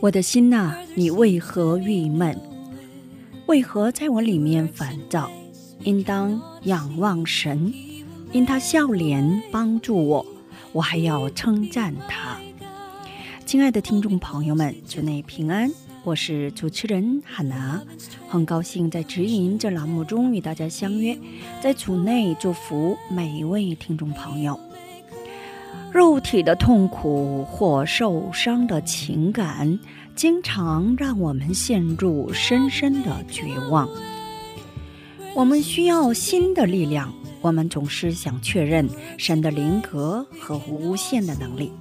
我的心呐、你为何郁闷？为何在我里面烦躁？应当仰望神，因他笑脸帮助我，我还要称赞他。亲爱的听众朋友们，主内平安，我是主持人海娜，很高兴在指引这栏目中与大家相约，在主内祝福每一位听众朋友。肉体的痛苦或受伤的情感，经常让我们陷入深深的绝望。我们需要新的力量，我们总是想确认神的灵格和无限的能力。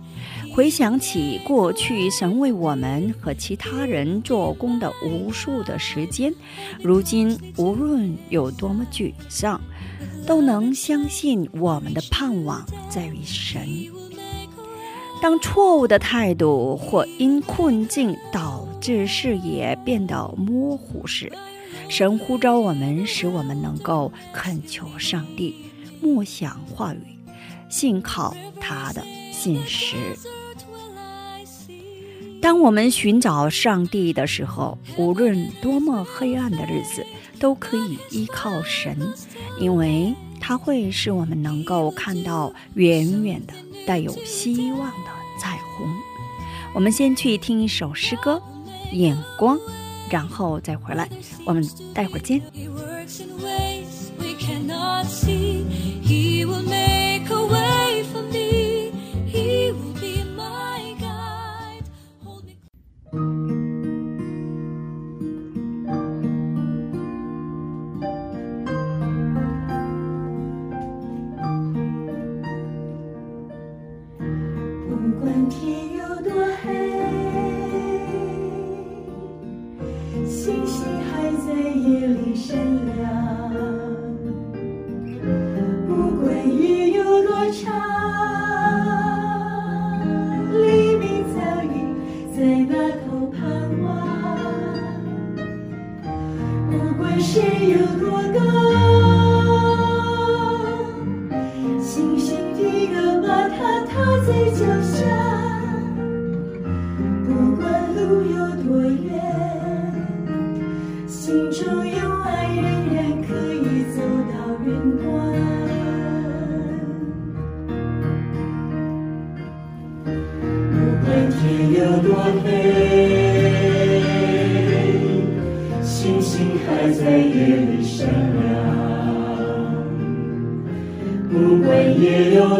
回想起过去神为我们和其他人做工的无数的时间，如今无论有多么沮丧，都能相信我们的盼望在于神。当错误的态度或因困境导致视野变得模糊时，神呼召我们，使我们能够恳求上帝，默想话语，信靠他的信实。当我们寻找上帝的时候，无论多么黑暗的日子，都可以依靠神，因为他会使我们能够看到远远的、带有希望的彩虹。我们先去听一首诗歌《眼光》，然后再回来。我们待会儿见。星星还在夜里闪亮。不管夜有多长，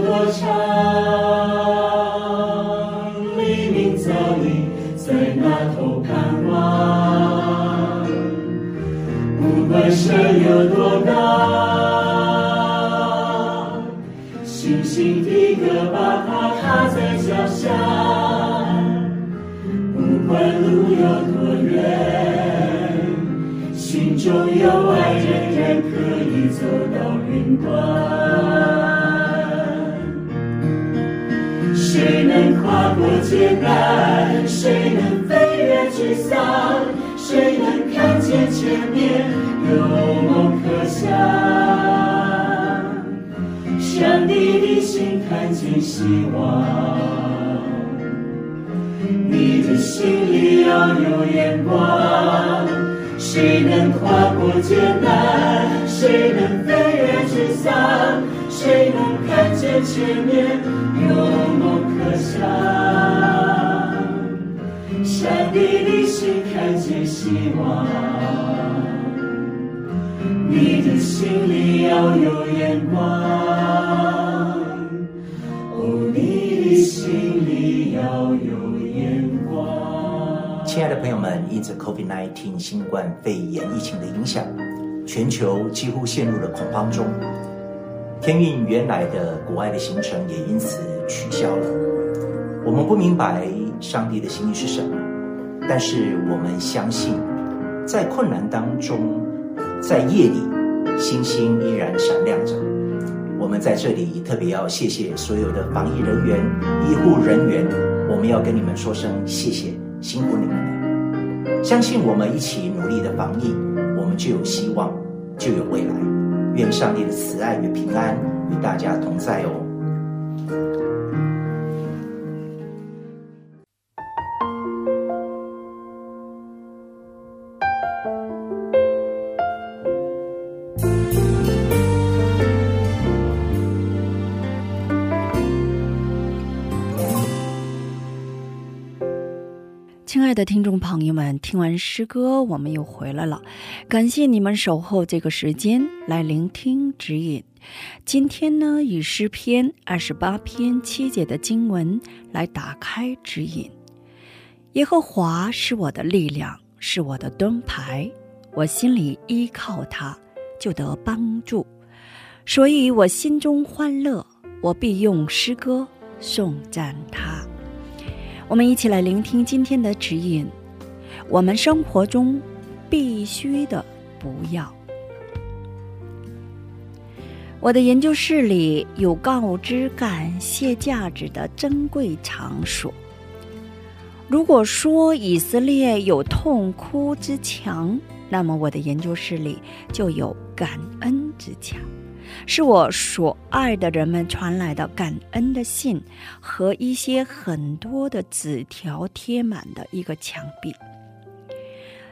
多长，黎明早已在那头盼望。不管山有多高，星星的歌把它踏在脚下。不管路有多远，心中有爱，人人可以走到云端。过艰难？谁能飞越沮丧？谁能看见前面有梦可想？上帝的心看见希望。你的心里要有眼光，谁能跨过艰难？谁能飞越沮丧？谁能看见前面有梦可想？上帝的心看见希望，你的心里要有眼光。亲爱的朋友们，因着 COVID-19 新冠肺炎疫情的影响，全球几乎陷入了恐慌中。天运原来的国外的行程也因此取消了。我们不明白上帝的心意是什么，但是我们相信，在困难当中，在夜里，星星依然闪亮着。我们在这里特别要谢谢所有的防疫人员、医护人员，我们要跟你们说声谢谢，辛苦你们了。相信我们一起努力的防疫，我们就有希望，就有未来。愿上帝的慈爱与平安与大家同在哦。亲爱的听众朋友们，听完诗歌，我们又回来了。感谢你们守候这个时间来聆听指引。今天呢，以诗篇二十八篇七节的经文来打开指引。耶和华是我的力量，是我的盾牌，我心里依靠他，就得帮助。所以我心中欢乐，我必用诗歌颂赞他。我们一起来聆听今天的指引。我们生活中必须的不要。我的研究室里有告知感谢价值的珍贵场所。如果说以色列有痛哭之墙，那么我的研究室里就有感恩之墙。是我所爱的人们传来的感恩的信和一些很多的纸条贴满的一个墙壁。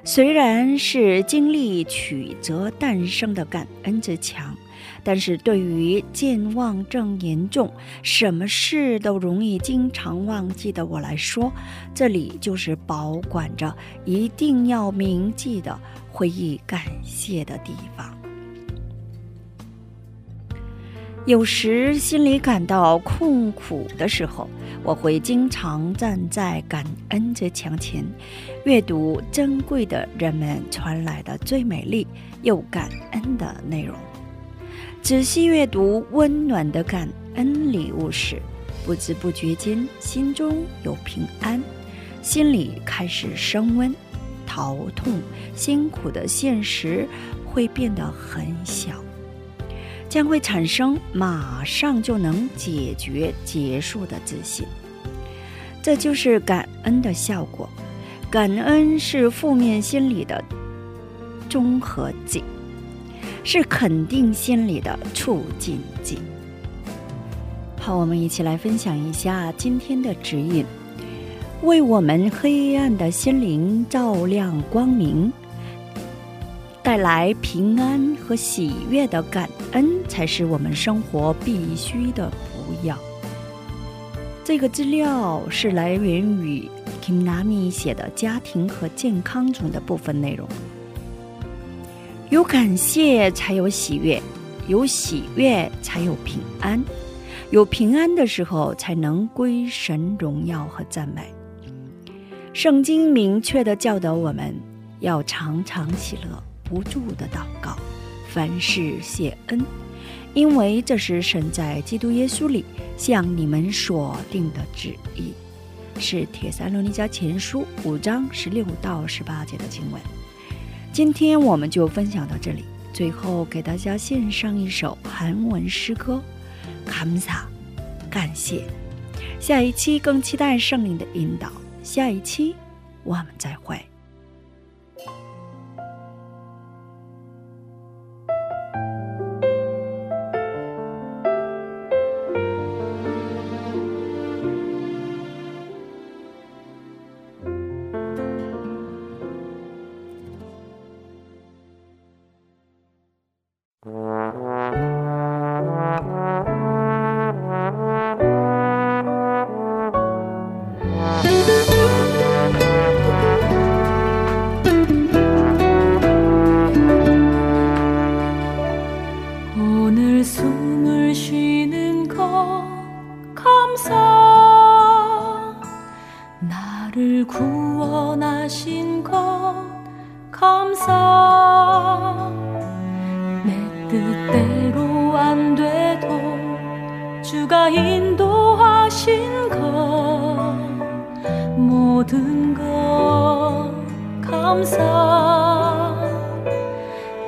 虽然是经历曲折诞生的感恩之墙，但是对于健忘症严重、什么事都容易经常忘记的我来说，这里就是保管着一定要铭记的回忆感谢的地方。有时心里感到困苦的时候，我会经常站在感恩之墙前，阅读珍贵的人们传来的最美丽又感恩的内容。仔细阅读温暖的感恩礼物时，不知不觉间心中有平安，心里开始升温，头痛、辛苦的现实会变得很小。将会产生马上就能解决、结束的自信，这就是感恩的效果。感恩是负面心理的综合剂，是肯定心理的促进剂。好，我们一起来分享一下今天的指引，为我们黑暗的心灵照亮光明。带来平安和喜悦的感恩，才是我们生活必须的不要。这个资料是来源于 Kimnami 写的家庭和健康中的部分内容。有感谢才有喜悦，有喜悦才有平安，有平安的时候才能归神荣耀和赞美。圣经明确的教导我们要常常喜乐。不住的祷告，凡事谢恩，因为这是神在基督耶稣里向你们所定的旨意，是铁三罗尼迦前书五章十六到十八节的经文。今天我们就分享到这里，最后给大家献上一首韩文诗歌《卡姆萨》，感谢。下一期更期待圣灵的引导，下一期我们再会。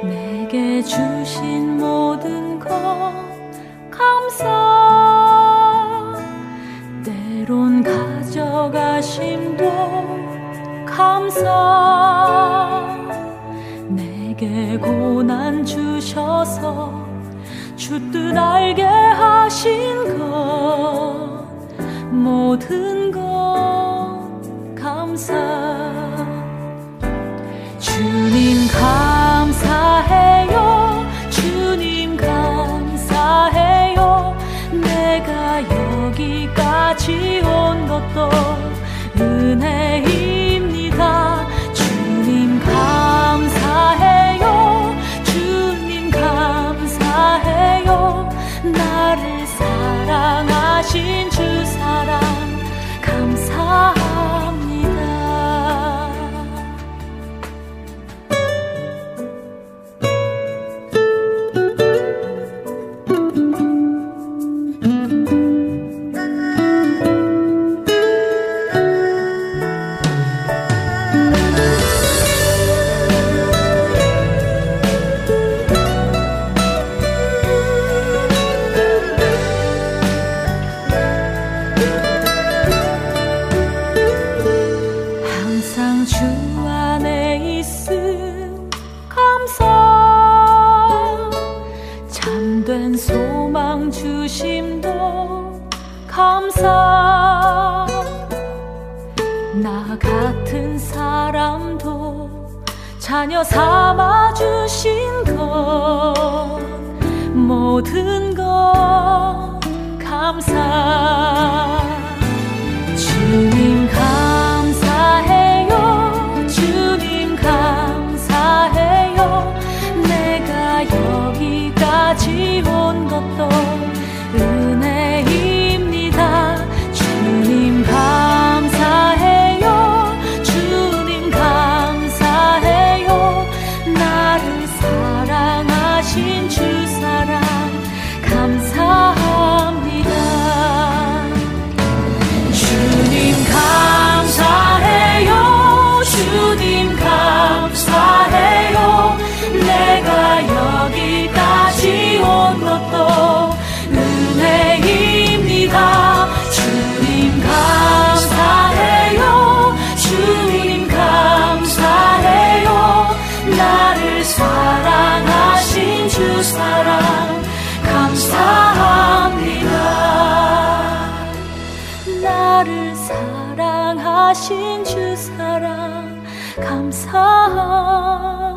내게 주신 모든 것 감사. 때론 가져가심도 감사. 내게 고난 주셔서 주 뜻 알게 하신 것 모든 것 감사 감사해요. 주님 감사해요. 내가 여기까지 온 것도 감사. 나 같은 사람도 자녀 삼아 주신 것 모든 것 감사. 주님 감사 하신 주 사랑 감사합니다.